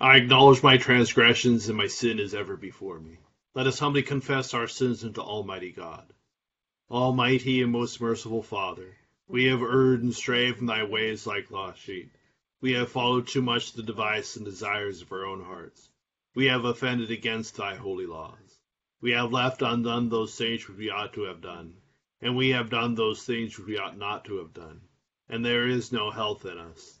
I acknowledge my transgressions, and my sin is ever before me. Let us humbly confess our sins unto Almighty God. Almighty and most merciful Father, we have erred and strayed from thy ways like lost sheep. We have followed too much the device and desires of our own hearts. We have offended against thy holy laws. We have left undone those things which we ought to have done, and we have done those things which we ought not to have done. And there is no health in us.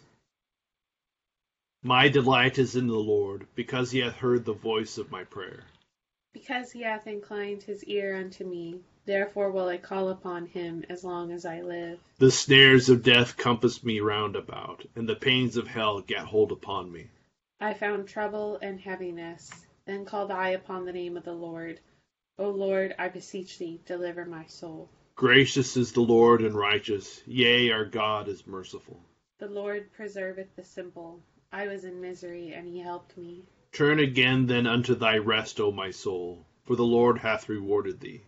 My delight is in the Lord, because he hath heard the voice of my prayer. Because he hath inclined his ear unto me, therefore will I call upon him as long as I live. The snares of death compass me round about, and the pains of hell get hold upon me. I found trouble and heaviness. Then called I upon the name of the Lord. O Lord, I beseech thee, deliver my soul. Gracious is the Lord and righteous, yea, our God is merciful. The Lord preserveth the simple. I was in misery, and he helped me. Turn again then unto thy rest, O my soul, for the Lord hath rewarded thee.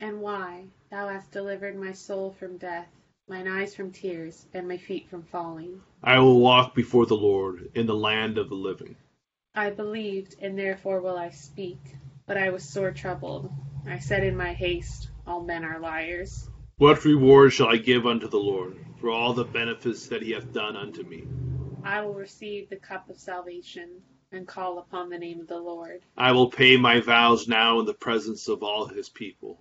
And why? Thou hast delivered my soul from death, mine eyes from tears, and my feet from falling. I will walk before the Lord in the land of the living. I believed, and therefore will I speak. But I was sore troubled. I said in my haste, All men are liars. What reward shall I give unto the Lord for all the benefits that he hath done unto me? I will receive the cup of salvation and call upon the name of the Lord. I will pay my vows now in the presence of all his people.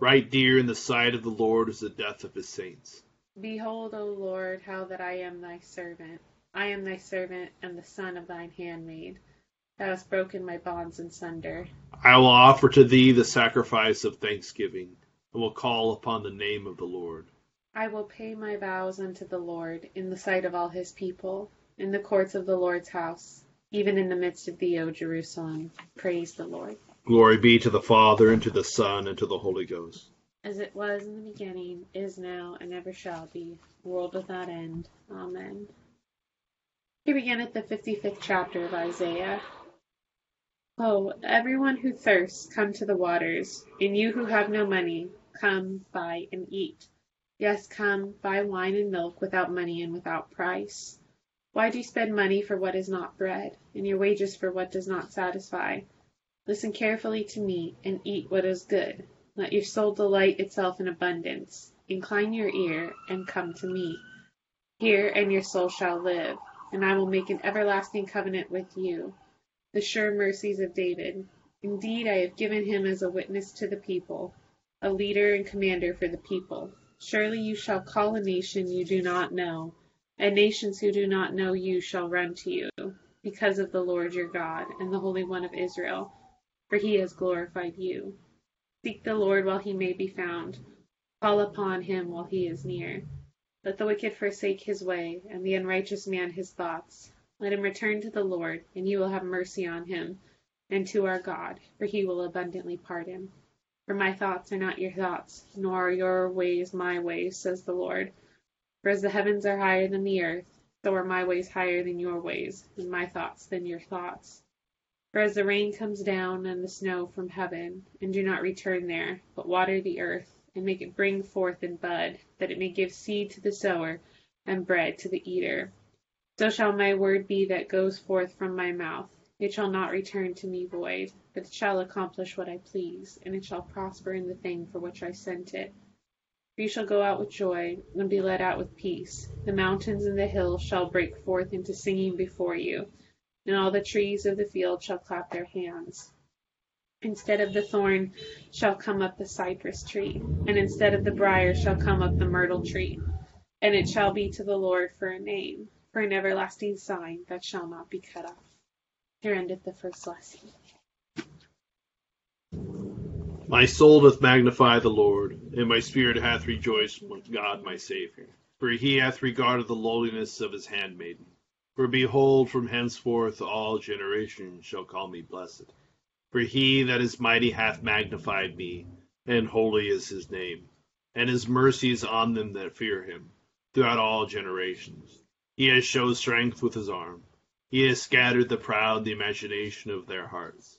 Right dear in the sight of the Lord is the death of his saints. Behold, O Lord, how that I am thy servant. I am thy servant and the son of thine handmaid. Thou hast broken my bonds in sunder. I will offer to thee the sacrifice of thanksgiving, and will call upon the name of the Lord. I will pay my vows unto the Lord in the sight of all his people in the courts of the Lord's house, even in the midst of thee, O Jerusalem. Praise the Lord. Glory be to the Father, and to the Son, and to the Holy Ghost. As it was in the beginning, is now, and ever shall be, world without end. Amen. Here beginneth the fifty-fifth chapter of Isaiah. Oh, everyone who thirsts, come to the waters, and you who have no money, come, buy and eat. Yes, come, buy wine and milk without money and without price. Why do you spend money for what is not bread, and your wages for what does not satisfy? Listen carefully to me, and eat what is good. Let your soul delight itself in abundance. Incline your ear, and come to me. Hear, and your soul shall live, and I will make an everlasting covenant with you. The sure mercies of David. Indeed, I have given him as a witness to the people, a leader and commander for the people. Surely you shall call a nation you do not know and nations who do not know you shall run to you, because of the Lord your God, and the Holy One of Israel, for he has glorified you. Seek the Lord while he may be found, call upon him while he is near. Let the wicked forsake his way, and the unrighteous man his thoughts. Let him return to the Lord, and he will have mercy on him, and to our God, for he will abundantly pardon. For my thoughts are not your thoughts, nor are your ways my ways, says the Lord. For as the heavens are higher than the earth, so are my ways higher than your ways, and my thoughts than your thoughts. For as the rain comes down and the snow from heaven, and do not return there, but water the earth, and make it bring forth and bud, that it may give seed to the sower, and bread to the eater, so shall my word be that goes forth from my mouth. It shall not return to me void, but it shall accomplish what I please, and it shall prosper in the thing for which I sent it. You shall go out with joy, and be led out with peace. The mountains and the hills shall break forth into singing before you and all the trees of the field shall clap their hands. Instead of the thorn shall come up the cypress tree, and instead of the brier shall come up the myrtle tree. And it shall be to the Lord for a name, for an everlasting sign that shall not be cut off. Here endeth the first lesson. My soul doth magnify the Lord, and my spirit hath rejoiced with God my Saviour. For he hath regarded the lowliness of his handmaiden. For behold, from henceforth all generations shall call me blessed. For he that is mighty hath magnified me, and holy is his name. And his mercy is on them that fear him, throughout all generations. He has showed strength with his arm. He has scattered the proud the imagination of their hearts.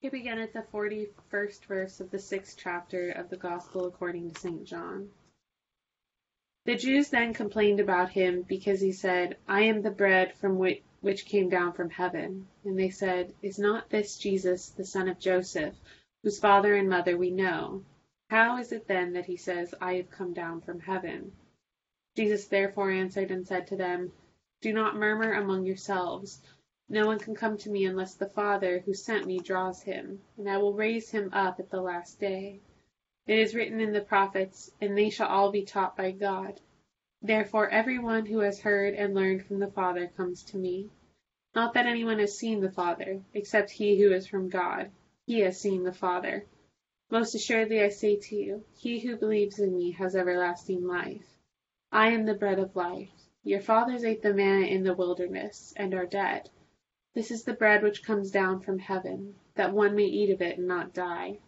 Here beginneth the forty first verse of the sixth chapter of the Gospel according to St. John. The Jews then complained about him because he said, I am the bread from which, which came down from heaven. And they said, Is not this Jesus, the son of Joseph, whose father and mother we know? How is it then that he says, I have come down from heaven? Jesus therefore answered and said to them, Do not murmur among yourselves. No one can come to me unless the Father who sent me draws him, and I will raise him up at the last day. It is written in the prophets, and they shall all be taught by God. Therefore every one who has heard and learned from the Father comes to me. Not that anyone has seen the Father, except he who is from God. He has seen the Father. Most assuredly I say to you, he who believes in me has everlasting life. I am the bread of life. Your fathers ate the manna in the wilderness, and are dead. This is the bread which comes down from heaven, that one may eat of it and not die.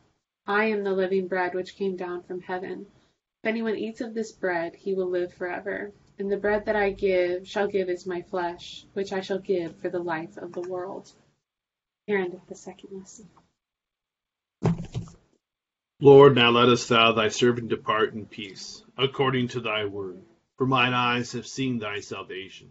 I am the living bread which came down from heaven. If anyone eats of this bread, he will live forever. And the bread that I give shall give is my flesh, which I shall give for the life of the world. Here endeth the second lesson. Lord, now lettest thou thy servant depart in peace, according to thy word. For mine eyes have seen thy salvation,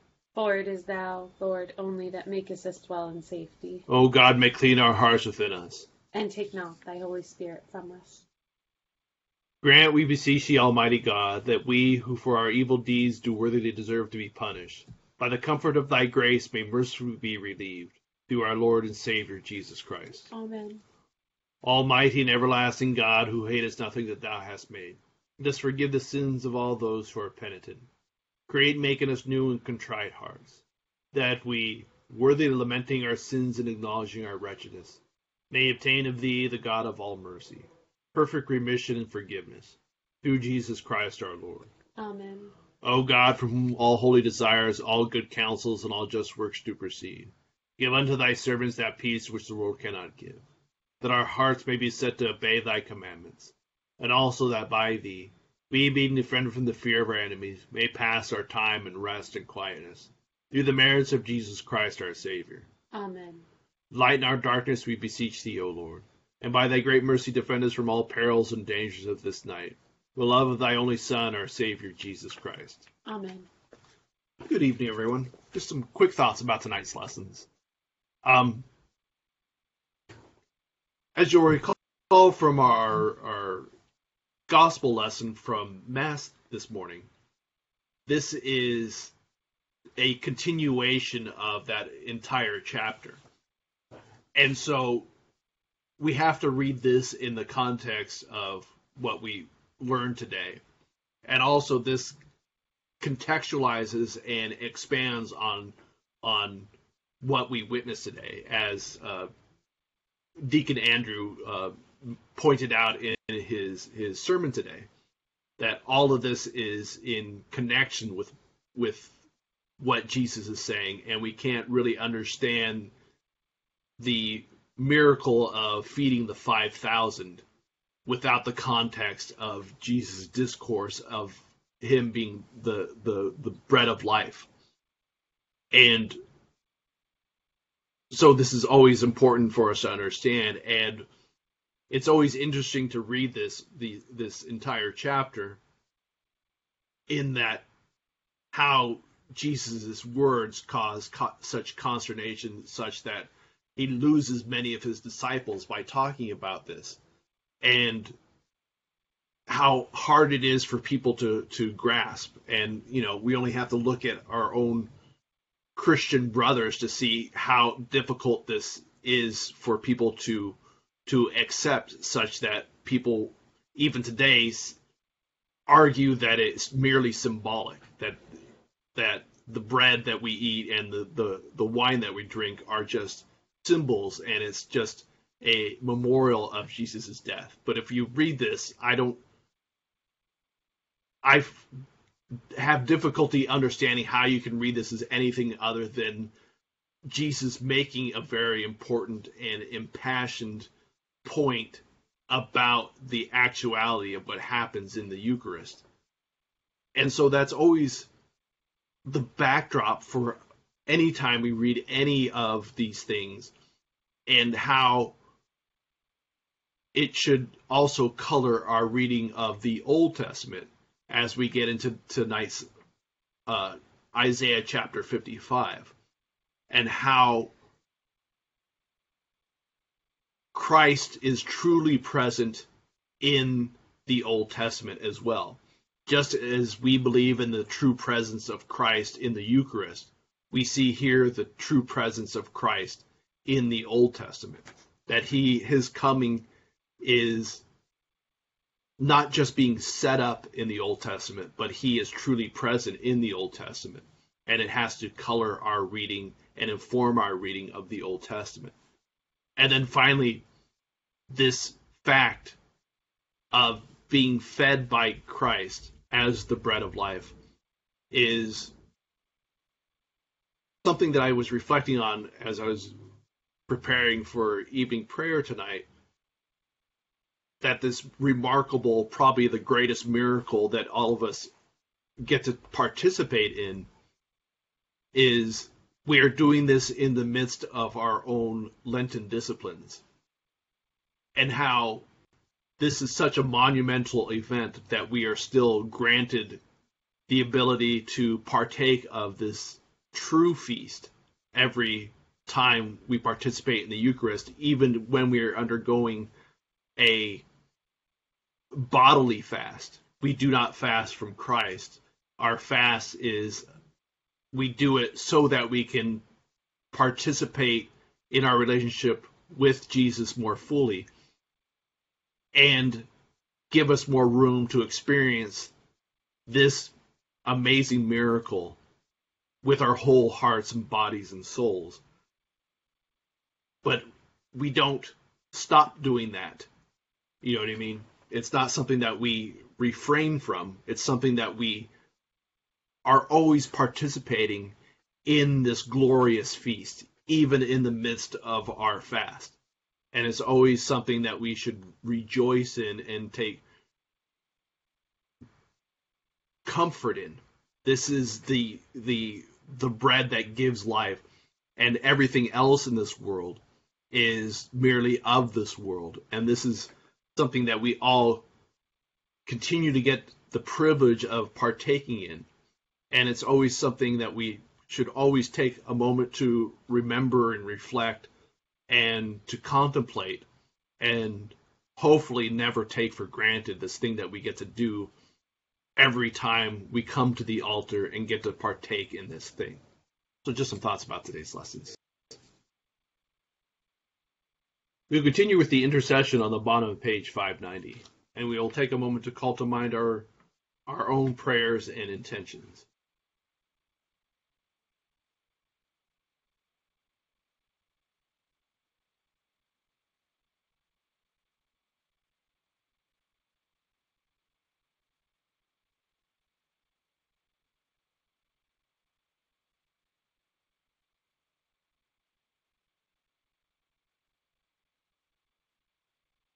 For it is thou, Lord, only that makest us dwell in safety. O God, may clean our hearts within us. And take not thy Holy Spirit from us. Grant, we beseech thee, Almighty God, that we, who for our evil deeds do worthily deserve to be punished, by the comfort of thy grace may mercifully be relieved, through our Lord and Savior Jesus Christ. Amen. Almighty and everlasting God, who hatest nothing that thou hast made, dost forgive the sins of all those who are penitent. Create making us new and contrite hearts, that we, worthy of lamenting our sins and acknowledging our wretchedness, may obtain of thee, the God of all mercy, perfect remission and forgiveness, through Jesus Christ our Lord. Amen. O God, from whom all holy desires, all good counsels, and all just works do proceed, give unto thy servants that peace which the world cannot give that our hearts may be set to obey thy commandments, and also that by thee, we being defended from the fear of our enemies, may pass our time in rest and quietness, through the merits of Jesus Christ our Savior. Amen. Lighten our darkness, we beseech thee, O Lord, and by thy great mercy defend us from all perils and dangers of this night, the love of thy only Son, our Savior, Jesus Christ. Amen. Good evening, everyone. Just some quick thoughts about tonight's lessons. Um, as you'll recall from our, our gospel lesson from Mass this morning, this is a continuation of that entire chapter. And so we have to read this in the context of what we learned today. And also this contextualizes and expands on on what we witnessed today as uh, Deacon Andrew uh, pointed out in his his sermon today that all of this is in connection with with what Jesus is saying, and we can't really understand the miracle of feeding the five thousand without the context of Jesus' discourse of him being the the the bread of life. And so this is always important for us to understand and it's always interesting to read this the this entire chapter in that how Jesus' words cause co- such consternation such that he loses many of his disciples by talking about this. And how hard it is for people to to grasp. And you know we only have to look at our own Christian brothers to see how difficult this is for people to to accept, such that people even today argue that it's merely symbolic that that the bread that we eat and the, the, the wine that we drink are just symbols and it's just a memorial of Jesus' death. But if you read this, I don't I have difficulty understanding how you can read this as anything other than Jesus making a very important and impassioned point about the actuality of what happens in the Eucharist. And so that's always the backdrop for any time we read any of these things and how it should also color our reading of the Old Testament as we get into tonight's uh, Isaiah chapter 55 and how Christ is truly present in the Old Testament as well. Just as we believe in the true presence of Christ in the Eucharist, we see here the true presence of Christ in the Old Testament. That he his coming is not just being set up in the Old Testament, but he is truly present in the Old Testament. And it has to color our reading and inform our reading of the Old Testament. And then finally, this fact of being fed by Christ as the bread of life is something that I was reflecting on as I was preparing for evening prayer tonight that this remarkable, probably the greatest miracle that all of us get to participate in is we are doing this in the midst of our own Lenten disciplines. And how this is such a monumental event that we are still granted the ability to partake of this true feast every time we participate in the Eucharist, even when we are undergoing a bodily fast. We do not fast from Christ. Our fast is we do it so that we can participate in our relationship with Jesus more fully. And give us more room to experience this amazing miracle with our whole hearts and bodies and souls. But we don't stop doing that. You know what I mean? It's not something that we refrain from. It's something that we are always participating in this glorious feast, even in the midst of our fast. And it's always something that we should rejoice in and take comfort in. This is the the the bread that gives life, and everything else in this world is merely of this world. And this is something that we all continue to get the privilege of partaking in. And it's always something that we should always take a moment to remember and reflect and to contemplate and hopefully never take for granted this thing that we get to do every time we come to the altar and get to partake in this thing. So, just some thoughts about today's lessons. We'll continue with the intercession on the bottom of page 590, and we will take a moment to call to mind our, our own prayers and intentions.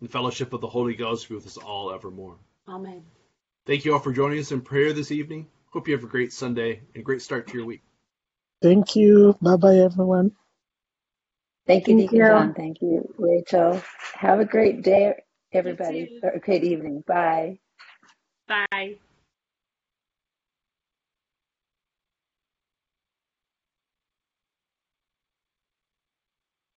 and fellowship of the Holy Ghost be with us all evermore. Amen. Thank you all for joining us in prayer this evening. Hope you have a great Sunday and a great start to your week. Thank you. Bye bye, everyone. Thank you, Thank Deacon you. John. Thank you, Rachel. Have a great day, everybody. Or a great evening. Bye. Bye.